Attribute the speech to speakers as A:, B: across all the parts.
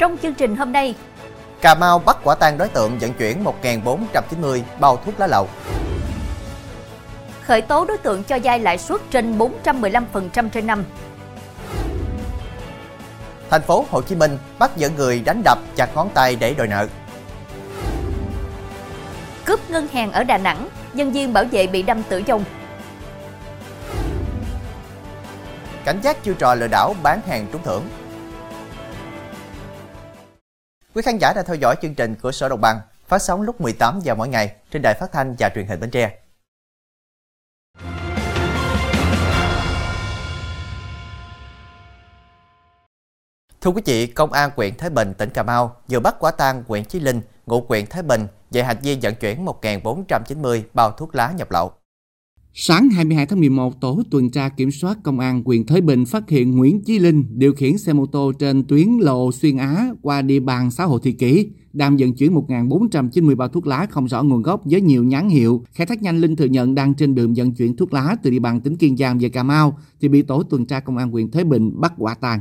A: Trong chương trình hôm nay,
B: Cà Mau bắt quả tang đối tượng vận chuyển 1.490 bao thuốc lá lậu.
A: khởi tố đối tượng cho vay lãi suất trên 415% trên năm.
B: Thành phố Hồ Chí Minh bắt giữ người đánh đập chặt ngón tay để đòi nợ.
A: Cướp ngân hàng ở Đà Nẵng, nhân viên bảo vệ bị đâm tử vong.
B: Cảnh giác chiêu trò lừa đảo bán hàng trúng thưởng. Quý khán giả đã theo dõi chương trình Cửa sổ Đồng bằng phát sóng lúc 18 giờ mỗi ngày trên đài phát thanh và truyền hình Bến Tre. Thưa quý vị, Công an huyện Thái Bình, tỉnh Cà Mau vừa bắt quả tang huyện Chí Linh, ngụ huyện Thái Bình về hành vi vận chuyển 1.490 bao thuốc lá nhập lậu.
C: Sáng 22 tháng 11, tổ tuần tra kiểm soát công an quyền Thới Bình phát hiện Nguyễn Chí Linh điều khiển xe mô tô trên tuyến lộ xuyên Á qua địa bàn xã Hội Thị Kỷ, đang vận chuyển 1.490 bao thuốc lá không rõ nguồn gốc với nhiều nhãn hiệu. Khai thác nhanh Linh thừa nhận đang trên đường vận chuyển thuốc lá từ địa bàn tỉnh Kiên Giang về Cà Mau thì bị tổ tuần tra công an quyền Thới Bình bắt quả tang.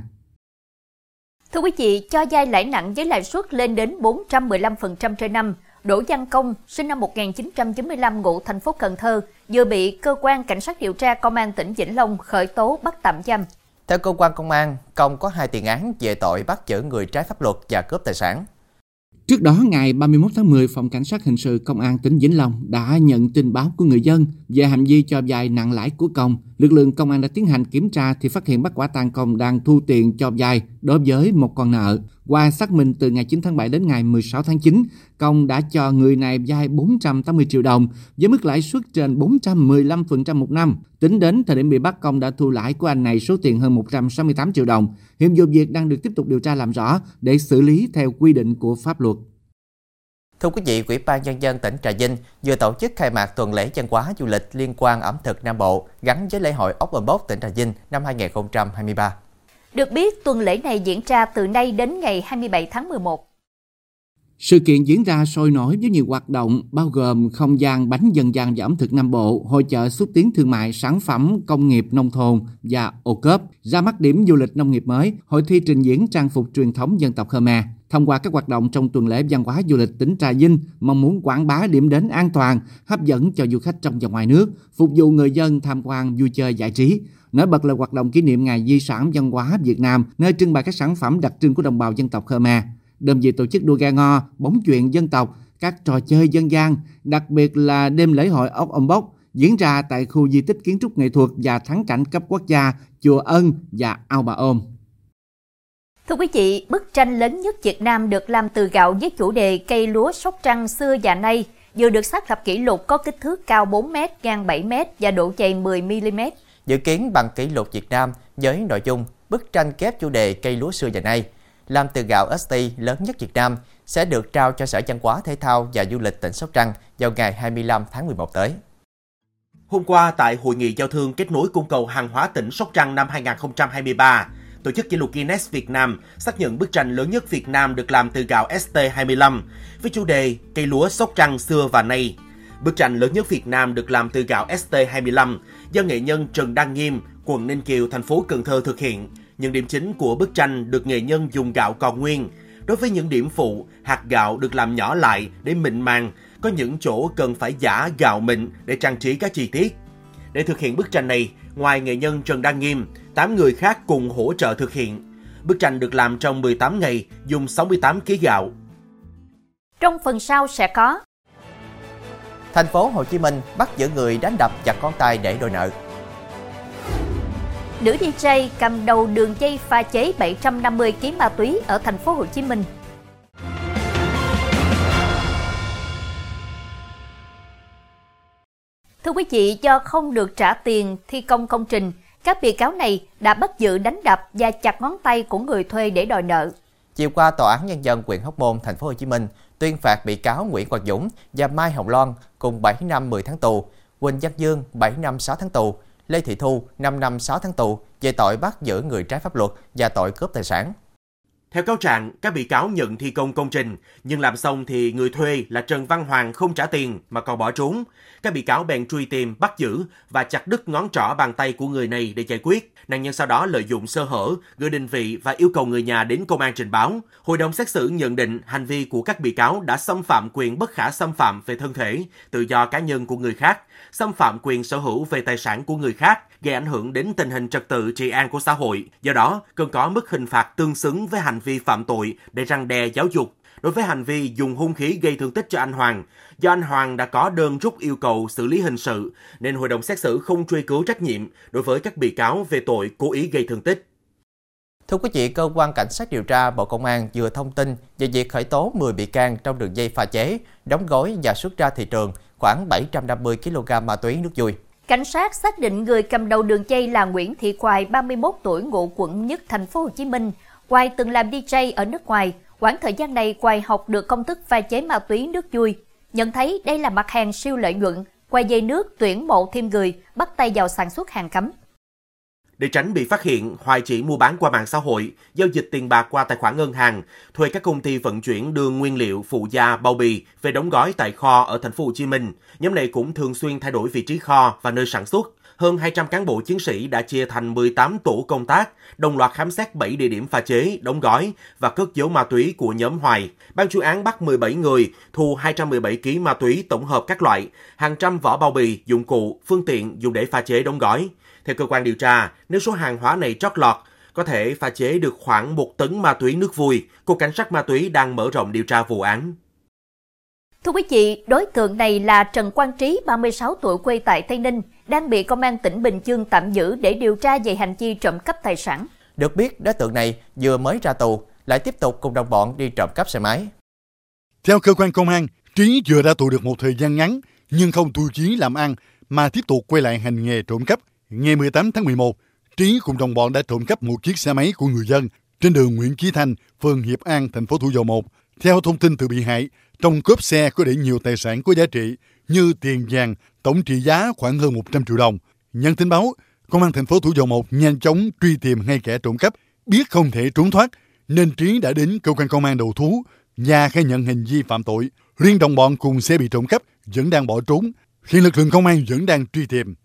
A: Thưa quý vị, cho vay lãi nặng với lãi suất lên đến 415% trên năm, Đỗ Văn Công, sinh năm 1995 ngụ thành phố Cần Thơ, vừa bị cơ quan cảnh sát điều tra công an tỉnh Vĩnh Long khởi tố bắt tạm giam.
B: Theo cơ quan công an, Công có hai tiền án về tội bắt giữ người trái pháp luật và cướp tài sản.
C: Trước đó, ngày 31 tháng 10, Phòng Cảnh sát Hình sự Công an tỉnh Vĩnh Long đã nhận tin báo của người dân về hành vi cho vay nặng lãi của Công. Lực lượng công an đã tiến hành kiểm tra thì phát hiện bắt quả tang Công đang thu tiền cho vay đối với một con nợ. Qua xác minh từ ngày 9 tháng 7 đến ngày 16 tháng 9, Công đã cho người này vay 480 triệu đồng với mức lãi suất trên 415% một năm. Tính đến thời điểm bị bắt, Công đã thu lãi của anh này số tiền hơn 168 triệu đồng. Hiện vụ việc đang được tiếp tục điều tra làm rõ để xử lý theo quy định của pháp luật.
B: Thưa quý vị, Ủy ban Nhân dân tỉnh Trà Vinh vừa tổ chức khai mạc tuần lễ văn hóa du lịch liên quan ẩm thực Nam Bộ gắn với lễ hội ốc ẩm bốc tỉnh Trà Vinh năm 2023.
A: Được biết, tuần lễ này diễn ra từ nay đến ngày 27 tháng 11.
C: Sự kiện diễn ra sôi nổi với nhiều hoạt động bao gồm không gian bánh dân gian và ẩm thực Nam Bộ, hội chợ xúc tiến thương mại sản phẩm công nghiệp nông thôn và ô cớp, ra mắt điểm du lịch nông nghiệp mới, hội thi trình diễn trang phục truyền thống dân tộc Khmer. Thông qua các hoạt động trong tuần lễ văn hóa du lịch tỉnh Trà Vinh, mong muốn quảng bá điểm đến an toàn, hấp dẫn cho du khách trong và ngoài nước, phục vụ người dân tham quan vui chơi giải trí. Nổi bật là hoạt động kỷ niệm Ngày Di sản Văn hóa Việt Nam, nơi trưng bày các sản phẩm đặc trưng của đồng bào dân tộc Khmer đơn vị tổ chức đua ghe ngò, bóng chuyện dân tộc, các trò chơi dân gian, đặc biệt là đêm lễ hội ốc ông bốc diễn ra tại khu di tích kiến trúc nghệ thuật và thắng cảnh cấp quốc gia Chùa Ân và Ao Bà Ôm.
A: Thưa quý vị, bức tranh lớn nhất Việt Nam được làm từ gạo với chủ đề cây lúa sóc trăng xưa và nay vừa được xác lập kỷ lục có kích thước cao 4m, ngang 7m và độ dày 10mm.
B: Dự kiến bằng kỷ lục Việt Nam với nội dung bức tranh kép chủ đề cây lúa xưa và nay làm từ gạo ST lớn nhất Việt Nam sẽ được trao cho Sở Văn hóa Thể thao và Du lịch tỉnh Sóc Trăng vào ngày 25 tháng 11 tới.
D: Hôm qua tại Hội nghị giao thương kết nối cung cầu hàng hóa tỉnh Sóc Trăng năm 2023, Tổ chức Kỷ lục Guinness Việt Nam xác nhận bức tranh lớn nhất Việt Nam được làm từ gạo ST25 với chủ đề Cây lúa Sóc Trăng xưa và nay. Bức tranh lớn nhất Việt Nam được làm từ gạo ST25 do nghệ nhân Trần Đăng Nghiêm, quận Ninh Kiều, thành phố Cần Thơ thực hiện. Những điểm chính của bức tranh được nghệ nhân dùng gạo còn nguyên. Đối với những điểm phụ, hạt gạo được làm nhỏ lại để mịn màng, có những chỗ cần phải giả gạo mịn để trang trí các chi tiết. Để thực hiện bức tranh này, ngoài nghệ nhân Trần Đăng Nghiêm, 8 người khác cùng hỗ trợ thực hiện. Bức tranh được làm trong 18 ngày, dùng 68 kg gạo.
A: Trong phần sau sẽ có
B: Thành phố Hồ Chí Minh bắt giữ người đánh đập chặt con tay để đòi nợ.
A: nữ DJ cầm đầu đường dây pha chế 750 kg ma túy ở thành phố Hồ Chí Minh. Thưa quý vị, do không được trả tiền thi công công trình, các bị cáo này đã bắt giữ đánh đập và chặt ngón tay của người thuê để đòi nợ.
B: Chiều qua, Tòa án Nhân dân huyện Hóc Môn, thành phố Hồ Chí Minh tuyên phạt bị cáo Nguyễn Quang Dũng và Mai Hồng Loan cùng 7 năm 10 tháng tù, Quỳnh Văn Dương 7 năm 6 tháng tù, Lê Thị Thu 5 năm 6 tháng tù về tội bắt giữ người trái pháp luật và tội cướp tài sản.
D: Theo cáo trạng, các bị cáo nhận thi công công trình, nhưng làm xong thì người thuê là Trần Văn Hoàng không trả tiền mà còn bỏ trốn. Các bị cáo bèn truy tìm, bắt giữ và chặt đứt ngón trỏ bàn tay của người này để giải quyết. Nạn nhân sau đó lợi dụng sơ hở, gửi định vị và yêu cầu người nhà đến công an trình báo. Hội đồng xét xử nhận định hành vi của các bị cáo đã xâm phạm quyền bất khả xâm phạm về thân thể, tự do cá nhân của người khác, xâm phạm quyền sở hữu về tài sản của người khác, gây ảnh hưởng đến tình hình trật tự trị an của xã hội. Do đó, cần có mức hình phạt tương xứng với hành vi phạm tội để răng đe giáo dục. Đối với hành vi dùng hung khí gây thương tích cho anh Hoàng, do anh Hoàng đã có đơn rút yêu cầu xử lý hình sự, nên hội đồng xét xử không truy cứu trách nhiệm đối với các bị cáo về tội cố ý gây thương tích.
B: Thưa quý vị, cơ quan cảnh sát điều tra Bộ Công an vừa thông tin về việc khởi tố 10 bị can trong đường dây pha chế, đóng gói và xuất ra thị trường khoảng 750 kg ma túy nước vui.
A: Cảnh sát xác định người cầm đầu đường dây là Nguyễn Thị Khoài, 31 tuổi, ngụ quận Nhất, thành phố Hồ Chí Minh. Khoài từng làm DJ ở nước ngoài. Quãng thời gian này, Khoài học được công thức pha chế ma túy nước vui. Nhận thấy đây là mặt hàng siêu lợi nhuận, Khoài dây nước tuyển mộ thêm người, bắt tay vào sản xuất hàng cấm.
D: Để tránh bị phát hiện, Hoài chỉ mua bán qua mạng xã hội, giao dịch tiền bạc qua tài khoản ngân hàng, thuê các công ty vận chuyển đưa nguyên liệu, phụ gia, bao bì về đóng gói tại kho ở thành phố Hồ Chí Minh. Nhóm này cũng thường xuyên thay đổi vị trí kho và nơi sản xuất. Hơn 200 cán bộ chiến sĩ đã chia thành 18 tổ công tác, đồng loạt khám xét 7 địa điểm pha chế, đóng gói và cất giấu ma túy của nhóm Hoài. Ban chuyên án bắt 17 người, thu 217 kg ma túy tổng hợp các loại, hàng trăm vỏ bao bì, dụng cụ, phương tiện dùng để pha chế đóng gói. Theo cơ quan điều tra, nếu số hàng hóa này trót lọt, có thể pha chế được khoảng 1 tấn ma túy nước vui. Cục Cảnh sát ma túy đang mở rộng điều tra vụ án.
A: Thưa quý vị, đối tượng này là Trần Quang Trí, 36 tuổi quê tại Tây Ninh, đang bị Công an tỉnh Bình Dương tạm giữ để điều tra về hành vi trộm cắp tài sản.
B: Được biết, đối tượng này vừa mới ra tù, lại tiếp tục cùng đồng bọn đi trộm cắp xe máy.
E: Theo cơ quan công an, Trí vừa ra tù được một thời gian ngắn, nhưng không tu chí làm ăn, mà tiếp tục quay lại hành nghề trộm cắp. Ngày 18 tháng 11, Trí cùng đồng bọn đã trộm cắp một chiếc xe máy của người dân trên đường Nguyễn Chí Thanh, phường Hiệp An, thành phố Thủ Dầu Một. Theo thông tin từ bị hại, trong cốp xe có để nhiều tài sản có giá trị như tiền vàng, tổng trị giá khoảng hơn 100 triệu đồng. Nhận tin báo, Công an thành phố Thủ Dầu Một nhanh chóng truy tìm ngay kẻ trộm cắp, biết không thể trốn thoát nên Trí đã đến cơ quan công an đầu thú và khai nhận hành vi phạm tội. Riêng đồng bọn cùng xe bị trộm cắp vẫn đang bỏ trốn, hiện lực lượng công an vẫn đang truy tìm.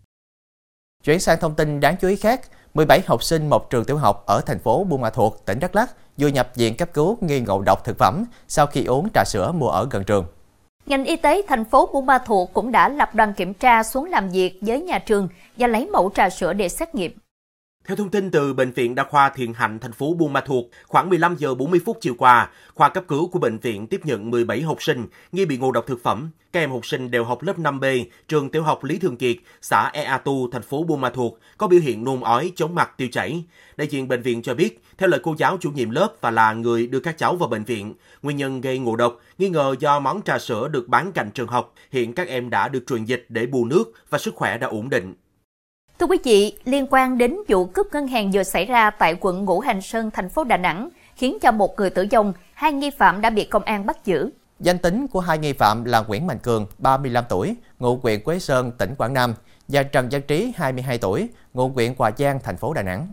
B: Chuyển sang thông tin đáng chú ý khác, 17 học sinh một trường tiểu học ở thành phố Buôn Ma Thuột, tỉnh Đắk Lắk vừa nhập viện cấp cứu nghi ngộ độc thực phẩm sau khi uống trà sữa mua ở gần trường.
A: Ngành y tế thành phố Buôn Ma Thuột cũng đã lập đoàn kiểm tra xuống làm việc với nhà trường và lấy mẫu trà sữa để xét nghiệm.
D: Theo thông tin từ Bệnh viện Đa khoa Thiện Hạnh, thành phố Buôn Ma Thuột, khoảng 15 giờ 40 phút chiều qua, khoa cấp cứu của bệnh viện tiếp nhận 17 học sinh nghi bị ngộ độc thực phẩm. Các em học sinh đều học lớp 5B, trường tiểu học Lý Thường Kiệt, xã Ea Tu, thành phố Buôn Ma Thuột, có biểu hiện nôn ói, chóng mặt, tiêu chảy. Đại diện bệnh viện cho biết, theo lời cô giáo chủ nhiệm lớp và là người đưa các cháu vào bệnh viện, nguyên nhân gây ngộ độc nghi ngờ do món trà sữa được bán cạnh trường học. Hiện các em đã được truyền dịch để bù nước và sức khỏe đã ổn định.
A: Thưa quý vị, liên quan đến vụ cướp ngân hàng vừa xảy ra tại quận Ngũ Hành Sơn, thành phố Đà Nẵng, khiến cho một người tử vong, hai nghi phạm đã bị công an bắt giữ.
B: Danh tính của hai nghi phạm là Nguyễn Mạnh Cường, 35 tuổi, ngụ huyện Quế Sơn, tỉnh Quảng Nam, và Trần Văn Trí, 22 tuổi, ngụ huyện Hòa Giang, thành phố Đà Nẵng.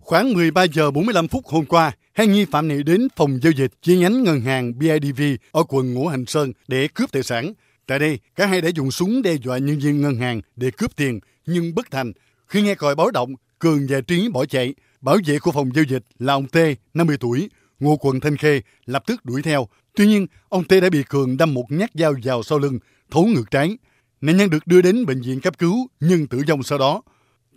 E: Khoảng 13 giờ 45 phút hôm qua, hai nghi phạm này đến phòng giao dịch chi nhánh ngân hàng BIDV ở quận Ngũ Hành Sơn để cướp tài sản. Tại đây, cả hai đã dùng súng đe dọa nhân viên ngân hàng để cướp tiền, nhưng bất thành. Khi nghe còi báo động, Cường và Trí bỏ chạy. Bảo vệ của phòng giao dịch là ông T, 50 tuổi, ngụ quận Thanh Khê, lập tức đuổi theo. Tuy nhiên, ông T đã bị Cường đâm một nhát dao vào sau lưng, thấu ngược trái. Nạn nhân được đưa đến bệnh viện cấp cứu nhưng tử vong sau đó.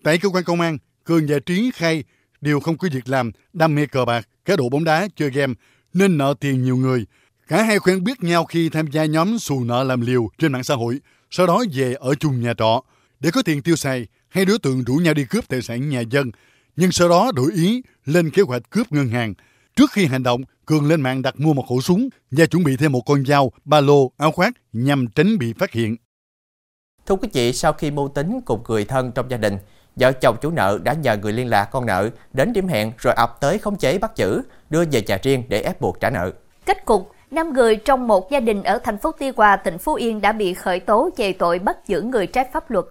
E: Tại cơ quan công an, Cường và Trí khai đều không có việc làm, đam mê cờ bạc, cá độ bóng đá, chơi game, nên nợ tiền nhiều người. Cả hai quen biết nhau khi tham gia nhóm xù nợ làm liều trên mạng xã hội, sau đó về ở chung nhà trọ. Để có tiền tiêu xài, hai đối tượng rủ nhau đi cướp tài sản nhà dân, nhưng sau đó đổi ý lên kế hoạch cướp ngân hàng. Trước khi hành động, Cường lên mạng đặt mua một khẩu súng và chuẩn bị thêm một con dao, ba lô, áo khoác nhằm tránh bị phát hiện.
B: Thưa quý vị, sau khi mưu tính cùng người thân trong gia đình, vợ chồng chủ nợ đã nhờ người liên lạc con nợ đến điểm hẹn rồi ập tới khống chế bắt giữ, đưa về nhà riêng để ép buộc trả nợ.
A: Kết cục, 5 người trong một gia đình ở thành phố Tuy Hòa, tỉnh Phú Yên đã bị khởi tố về tội bắt giữ người trái pháp luật.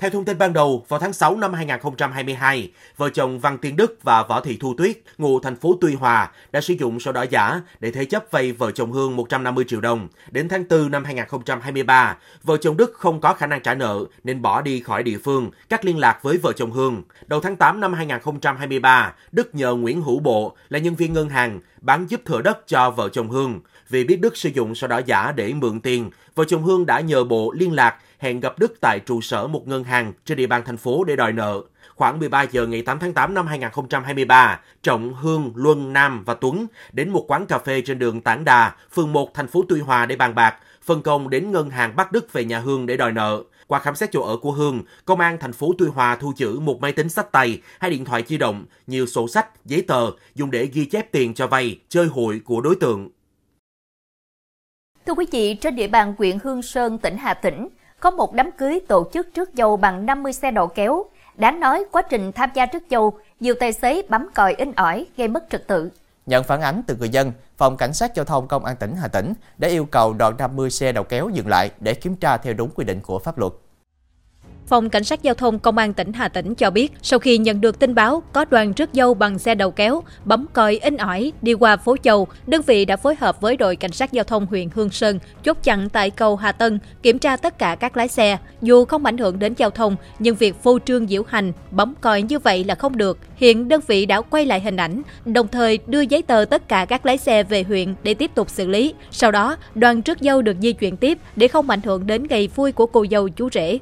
D: Theo thông tin ban đầu, vào tháng 6 năm 2022, vợ chồng Văn Tiên Đức và Võ Thị Thu Tuyết, ngụ thành phố Tuy Hòa, đã sử dụng sổ đỏ giả để thế chấp vay vợ chồng Hương 150 triệu đồng. Đến tháng 4 năm 2023, vợ chồng Đức không có khả năng trả nợ nên bỏ đi khỏi địa phương, cắt liên lạc với vợ chồng Hương. Đầu tháng 8 năm 2023, Đức nhờ Nguyễn Hữu Bộ là nhân viên ngân hàng bán giúp thửa đất cho vợ chồng Hương. Vì biết Đức sử dụng sổ đỏ giả để mượn tiền, vợ chồng Hương đã nhờ Bộ liên lạc hẹn gặp Đức tại trụ sở một ngân hàng trên địa bàn thành phố để đòi nợ. Khoảng 13 giờ ngày 8 tháng 8 năm 2023, Trọng, Hương, Luân, Nam và Tuấn đến một quán cà phê trên đường Tảng Đà, phường 1, thành phố Tuy Hòa để bàn bạc, phân công đến ngân hàng bắt Đức về nhà Hương để đòi nợ. Qua khám xét chỗ ở của Hương, công an thành phố Tuy Hòa thu giữ một máy tính sách tay, hai điện thoại di động, nhiều sổ sách, giấy tờ dùng để ghi chép tiền cho vay, chơi hụi của đối tượng.
A: Thưa quý vị, trên địa bàn huyện Hương Sơn, tỉnh Hà Tĩnh, có một đám cưới tổ chức trước dầu bằng 50 xe đầu kéo. Đáng nói, quá trình tham gia trước dầu, nhiều tài xế bấm còi in ỏi gây mất trật tự.
B: Nhận phản ánh từ người dân, Phòng Cảnh sát Giao thông Công an tỉnh Hà Tĩnh đã yêu cầu đoàn 50 xe đầu kéo dừng lại để kiểm tra theo đúng quy định của pháp luật.
F: Phòng Cảnh sát Giao thông Công an tỉnh Hà Tĩnh cho biết, sau khi nhận được tin báo có đoàn rước dâu bằng xe đầu kéo, bấm còi in ỏi đi qua phố Châu, đơn vị đã phối hợp với đội Cảnh sát Giao thông huyện Hương Sơn chốt chặn tại cầu Hà Tân, kiểm tra tất cả các lái xe. Dù không ảnh hưởng đến giao thông, nhưng việc phô trương diễu hành, bấm còi như vậy là không được. Hiện đơn vị đã quay lại hình ảnh, đồng thời đưa giấy tờ tất cả các lái xe về huyện để tiếp tục xử lý. Sau đó, đoàn rước dâu được di chuyển tiếp để không ảnh hưởng đến ngày vui của cô dâu chú rể.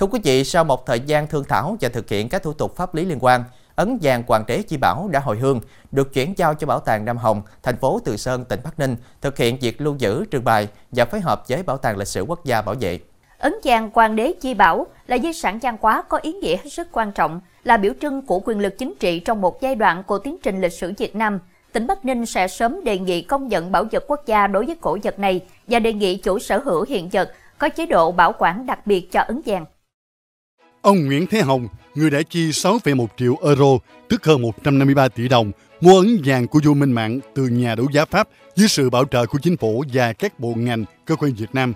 B: Thưa quý vị, sau một thời gian thương thảo và thực hiện các thủ tục pháp lý liên quan, ấn vàng Hoàng đế Chi Bảo đã hồi hương, được chuyển giao cho Bảo tàng Nam Hồng, thành phố Từ Sơn, tỉnh Bắc Ninh, thực hiện việc lưu giữ, trưng bày và phối hợp với Bảo tàng Lịch sử Quốc gia bảo vệ.
A: Ấn vàng Hoàng đế Chi Bảo là di sản văn hóa có ý nghĩa hết sức quan trọng, là biểu trưng của quyền lực chính trị trong một giai đoạn của tiến trình lịch sử Việt Nam. Tỉnh Bắc Ninh sẽ sớm đề nghị công nhận bảo vật quốc gia đối với cổ vật này và đề nghị chủ sở hữu hiện vật có chế độ bảo quản đặc biệt cho ấn vàng.
E: Ông Nguyễn Thế Hồng, người đã chi 6,1 triệu euro, tức hơn 153 tỷ đồng, mua ấn vàng của vua Minh Mạng từ nhà đấu giá Pháp dưới sự bảo trợ của chính phủ và các bộ ngành, cơ quan Việt Nam,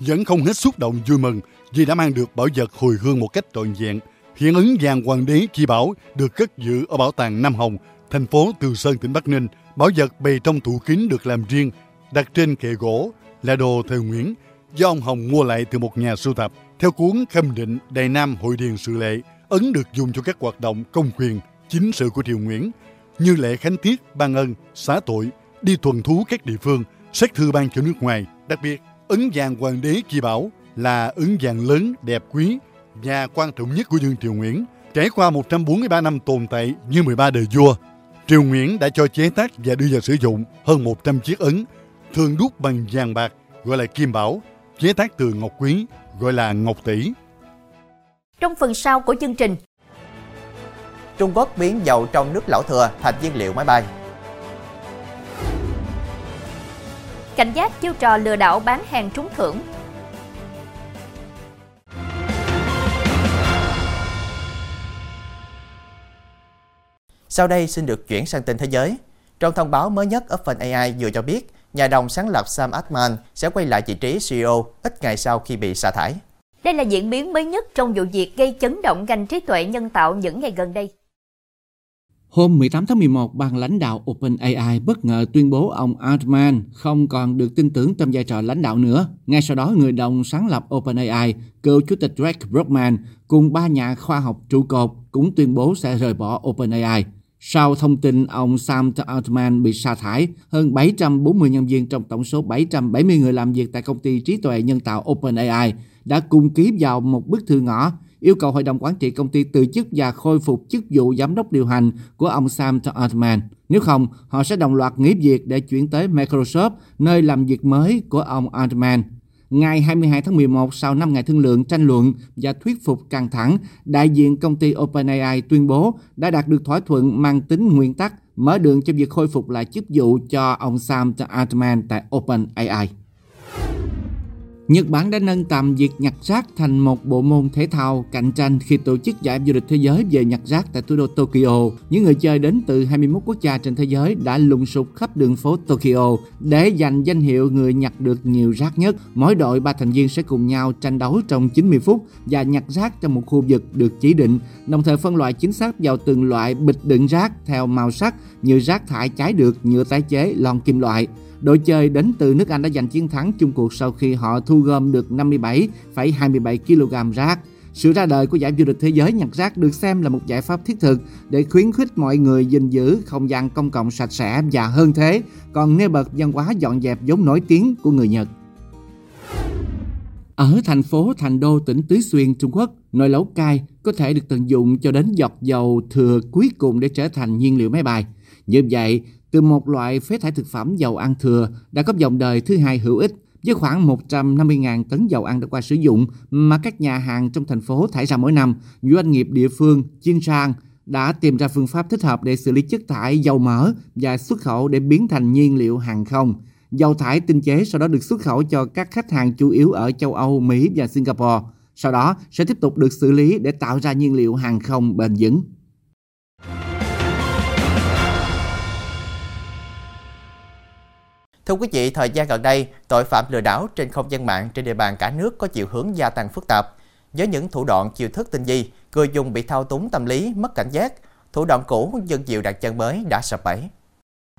E: vẫn không hết xúc động vui mừng vì đã mang được bảo vật hồi hương một cách trọn vẹn. Hiện ấn vàng hoàng đế chi bảo được cất giữ ở bảo tàng Nam Hồng, thành phố Từ Sơn, tỉnh Bắc Ninh. Bảo vật bày trong tủ kính được làm riêng, đặt trên kệ gỗ, là đồ thời Nguyễn, do ông Hồng mua lại từ một nhà sưu tập. Theo cuốn Khâm định Đại Nam Hội Điền Sự Lệ, ấn được dùng cho các hoạt động công quyền, chính sự của triều Nguyễn, như lễ khánh tiết, ban ân, xá tội, đi tuần thú các địa phương, sách thư ban cho nước ngoài. Đặc biệt, ấn vàng hoàng đế chi bảo là ấn vàng lớn, đẹp quý và quan trọng nhất của Dương Triều Nguyễn. Trải qua 143 năm tồn tại như 13 đời vua, Triều Nguyễn đã cho chế tác và đưa vào sử dụng hơn 100 chiếc ấn, thường đúc bằng vàng bạc gọi là kim bảo, chế tác từ ngọc quý gọi là ngọc tỷ.
A: Trong phần sau của chương trình,
B: Trung Quốc biến dầu trong nước lẩu thừa thành nhiên liệu máy bay.
A: cảnh giác chiêu trò lừa đảo bán hàng trúng thưởng.
B: Sau đây xin được chuyển sang tin thế giới. Trong thông báo mới nhất, OpenAI vừa cho biết nhà đồng sáng lập Sam Altman sẽ quay lại vị trí CEO ít ngày sau khi bị sa thải.
A: Đây là diễn biến mới nhất trong vụ việc gây chấn động ngành trí tuệ nhân tạo những ngày gần đây.
C: Hôm 18 tháng 11, ban lãnh đạo OpenAI bất ngờ tuyên bố ông Altman không còn được tin tưởng trong vai trò lãnh đạo nữa. Ngay sau đó, người đồng sáng lập OpenAI, cựu chủ tịch Greg Brockman cùng ba nhà khoa học trụ cột cũng tuyên bố sẽ rời bỏ OpenAI. Sau thông tin ông Sam Altman bị sa thải, hơn 740 nhân viên trong tổng số 770 người làm việc tại công ty trí tuệ nhân tạo OpenAI đã cùng ký vào một bức thư ngõ yêu cầu hội đồng quản trị công ty từ chức và khôi phục chức vụ giám đốc điều hành của ông Sam Altman. Nếu không, họ sẽ đồng loạt nghỉ việc để chuyển tới Microsoft, nơi làm việc mới của ông Altman. Ngày 22 tháng 11, sau 5 ngày thương lượng, tranh luận và thuyết phục căng thẳng, đại diện công ty OpenAI tuyên bố đã đạt được thỏa thuận mang tính nguyên tắc, mở đường cho việc khôi phục lại chức vụ cho ông Sam Altman tại OpenAI. Nhật Bản đã nâng tầm việc nhặt rác thành một bộ môn thể thao cạnh tranh khi tổ chức giải du lịch thế giới về nhặt rác tại thủ đô Tokyo. Những người chơi đến từ 21 quốc gia trên thế giới đã lùng sục khắp đường phố Tokyo để giành danh hiệu người nhặt được nhiều rác nhất. Mỗi đội ba thành viên sẽ cùng nhau tranh đấu trong 90 phút và nhặt rác trong một khu vực được chỉ định, đồng thời phân loại chính xác vào từng loại bịch đựng rác theo màu sắc như rác thải cháy được, nhựa tái chế, lon kim loại. Đội chơi đến từ nước Anh đã giành chiến thắng chung cuộc sau khi họ thu gom được 57,27 kg rác. Sự ra đời của giải du lịch thế giới nhặt rác được xem là một giải pháp thiết thực để khuyến khích mọi người gìn giữ không gian công cộng sạch sẽ và hơn thế, còn nêu bật văn hóa dọn dẹp vốn nổi tiếng của người Nhật. Ở thành phố Thành Đô, tỉnh Tứ Xuyên, Trung Quốc, nồi lẩu cay có thể được tận dụng cho đến giọt dầu thừa cuối cùng để trở thành nhiên liệu máy bay. Như vậy, từ một loại phế thải thực phẩm dầu ăn thừa đã có dòng đời thứ hai hữu ích với khoảng 150.000 tấn dầu ăn đã qua sử dụng mà các nhà hàng trong thành phố thải ra mỗi năm, doanh nghiệp địa phương, chuyên sang đã tìm ra phương pháp thích hợp để xử lý chất thải dầu mỡ và xuất khẩu để biến thành nhiên liệu hàng không. Dầu thải tinh chế sau đó được xuất khẩu cho các khách hàng chủ yếu ở châu Âu, Mỹ và Singapore. Sau đó sẽ tiếp tục được xử lý để tạo ra nhiên liệu hàng không bền vững.
B: Thưa quý vị, thời gian gần đây, tội phạm lừa đảo trên không gian mạng trên địa bàn cả nước có chiều hướng gia tăng phức tạp. Với những thủ đoạn chiêu thức tinh vi, người dùng bị thao túng tâm lý, mất cảnh giác, thủ đoạn cũ dân diệu đặt chân mới đã sập bẫy.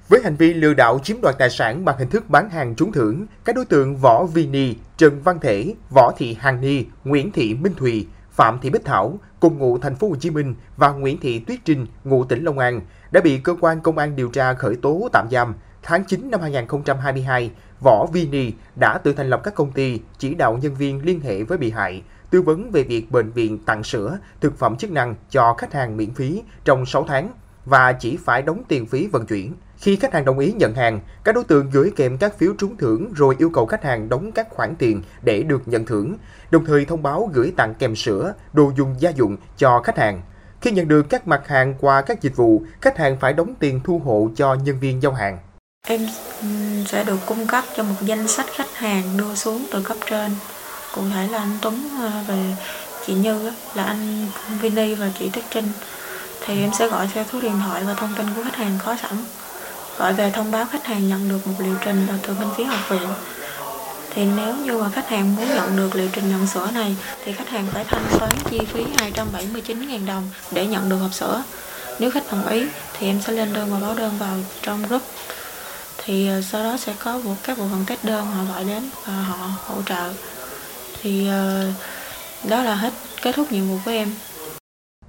G: Với hành vi lừa đảo chiếm đoạt tài sản bằng hình thức bán hàng trúng thưởng, các đối tượng Võ vi ni Trần Văn Thể, Võ Thị Hằng Ni, Nguyễn Thị Minh Thùy, Phạm Thị Bích Thảo cùng ngụ thành phố Hồ Chí Minh và Nguyễn Thị Tuyết Trinh ngụ tỉnh Long An đã bị cơ quan công an điều tra khởi tố tạm giam tháng 9 năm 2022, Võ Vini đã tự thành lập các công ty, chỉ đạo nhân viên liên hệ với bị hại, tư vấn về việc bệnh viện tặng sữa, thực phẩm chức năng cho khách hàng miễn phí trong 6 tháng và chỉ phải đóng tiền phí vận chuyển. Khi khách hàng đồng ý nhận hàng, các đối tượng gửi kèm các phiếu trúng thưởng rồi yêu cầu khách hàng đóng các khoản tiền để được nhận thưởng, đồng thời thông báo gửi tặng kèm sữa, đồ dùng gia dụng cho khách hàng. Khi nhận được các mặt hàng qua các dịch vụ, khách hàng phải đóng tiền thu hộ cho nhân viên giao hàng.
H: Em sẽ được cung cấp cho một danh sách khách hàng đưa xuống từ cấp trên. Cụ thể là anh Tuấn ờ, và về chị Như là anh Vini và chị Tuyết Trinh. Thì em sẽ gọi theo số điện thoại và thông tin của khách hàng có sẵn. Gọi về thông báo khách hàng nhận được một liệu trình từ bên phía học viện. Thì nếu như mà khách hàng muốn nhận được liệu trình nhận sữa này, thì khách hàng phải thanh toán chi phí 279.000 đồng để nhận được hộp sữa. Nếu khách đồng ý, thì em sẽ lên đơn và báo đơn vào trong group thì ờ, sau đó sẽ có một các bộ phận test đơn họ gọi đến và họ hỗ trợ thì ờ, đó là hết kết thúc nhiệm vụ của em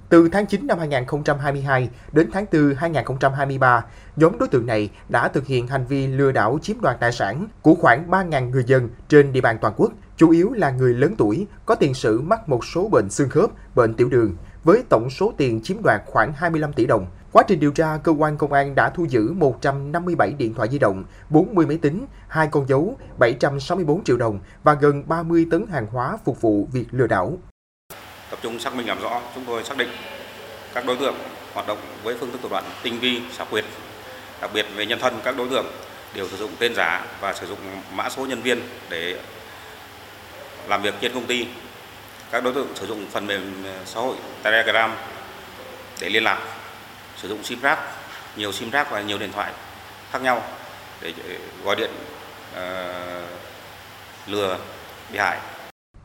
G: từ tháng 9 năm 2022 đến tháng 4 2023, nhóm đối tượng này đã thực hiện hành vi lừa đảo chiếm đoạt tài sản của khoảng 3.000 người dân trên địa bàn toàn quốc, chủ yếu là người lớn tuổi, có tiền sử mắc một số bệnh xương khớp, bệnh tiểu đường, với tổng số tiền chiếm đoạt khoảng 25 tỷ đồng. Quá trình điều tra, cơ quan công an đã thu giữ 157 điện thoại di động, 40 máy tính, hai con dấu, 764 triệu đồng và gần 30 tấn hàng hóa phục vụ việc lừa đảo.
I: Tập trung xác minh làm rõ, chúng tôi xác định các đối tượng hoạt động với phương thức thủ đoạn tinh vi, xảo quyệt. Đặc biệt về nhân thân các đối tượng đều sử dụng tên giả và sử dụng mã số nhân viên để làm việc trên công ty. Các đối tượng sử dụng phần mềm xã hội Telegram để liên lạc sử dụng sim rác nhiều sim rác và nhiều điện thoại khác nhau để gọi điện uh, lừa bị hại.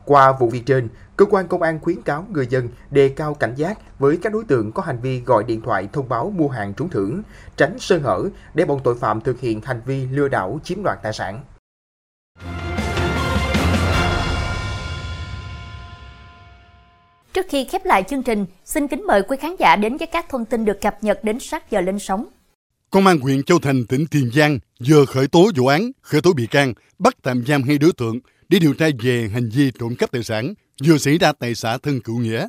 G: Qua vụ việc trên, cơ quan công an khuyến cáo người dân đề cao cảnh giác với các đối tượng có hành vi gọi điện thoại thông báo mua hàng trúng thưởng, tránh sơ hở để bọn tội phạm thực hiện hành vi lừa đảo chiếm đoạt tài sản.
A: Trước khi khép lại chương trình, xin kính mời quý khán giả đến với các thông tin được cập nhật đến sát giờ lên sóng.
E: Công an huyện Châu Thành, tỉnh Tiền Giang vừa khởi tố vụ án, khởi tố bị can, bắt tạm giam hai đối tượng để điều tra về hành vi trộm cắp tài sản vừa xảy ra tại xã Thân Cựu Nghĩa.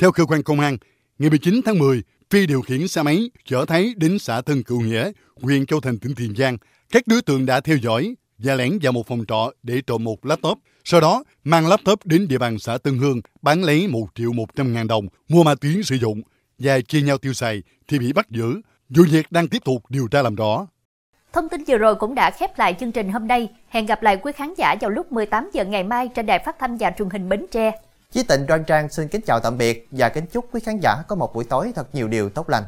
E: Theo cơ quan công an, ngày 19 tháng 10, Phi điều khiển xe máy chở Thái đến xã Thân Cựu Nghĩa, huyện Châu Thành, tỉnh Tiền Giang. Các đối tượng đã theo dõi và lẻn vào một phòng trọ để trộm một laptop. Sau đó, mang laptop đến địa bàn xã Tân Hương, bán lấy 1 triệu 100 ngàn đồng, mua ma túy sử dụng và chia nhau tiêu xài thì bị bắt giữ. Vụ việc đang tiếp tục điều tra làm rõ.
A: Thông tin vừa rồi cũng đã khép lại chương trình hôm nay. Hẹn gặp lại quý khán giả vào lúc 18 giờ ngày mai trên đài phát thanh và truyền hình Bến Tre.
B: Chí Tịnh Đoan Trang xin kính chào tạm biệt và kính chúc quý khán giả có một buổi tối thật nhiều điều tốt lành.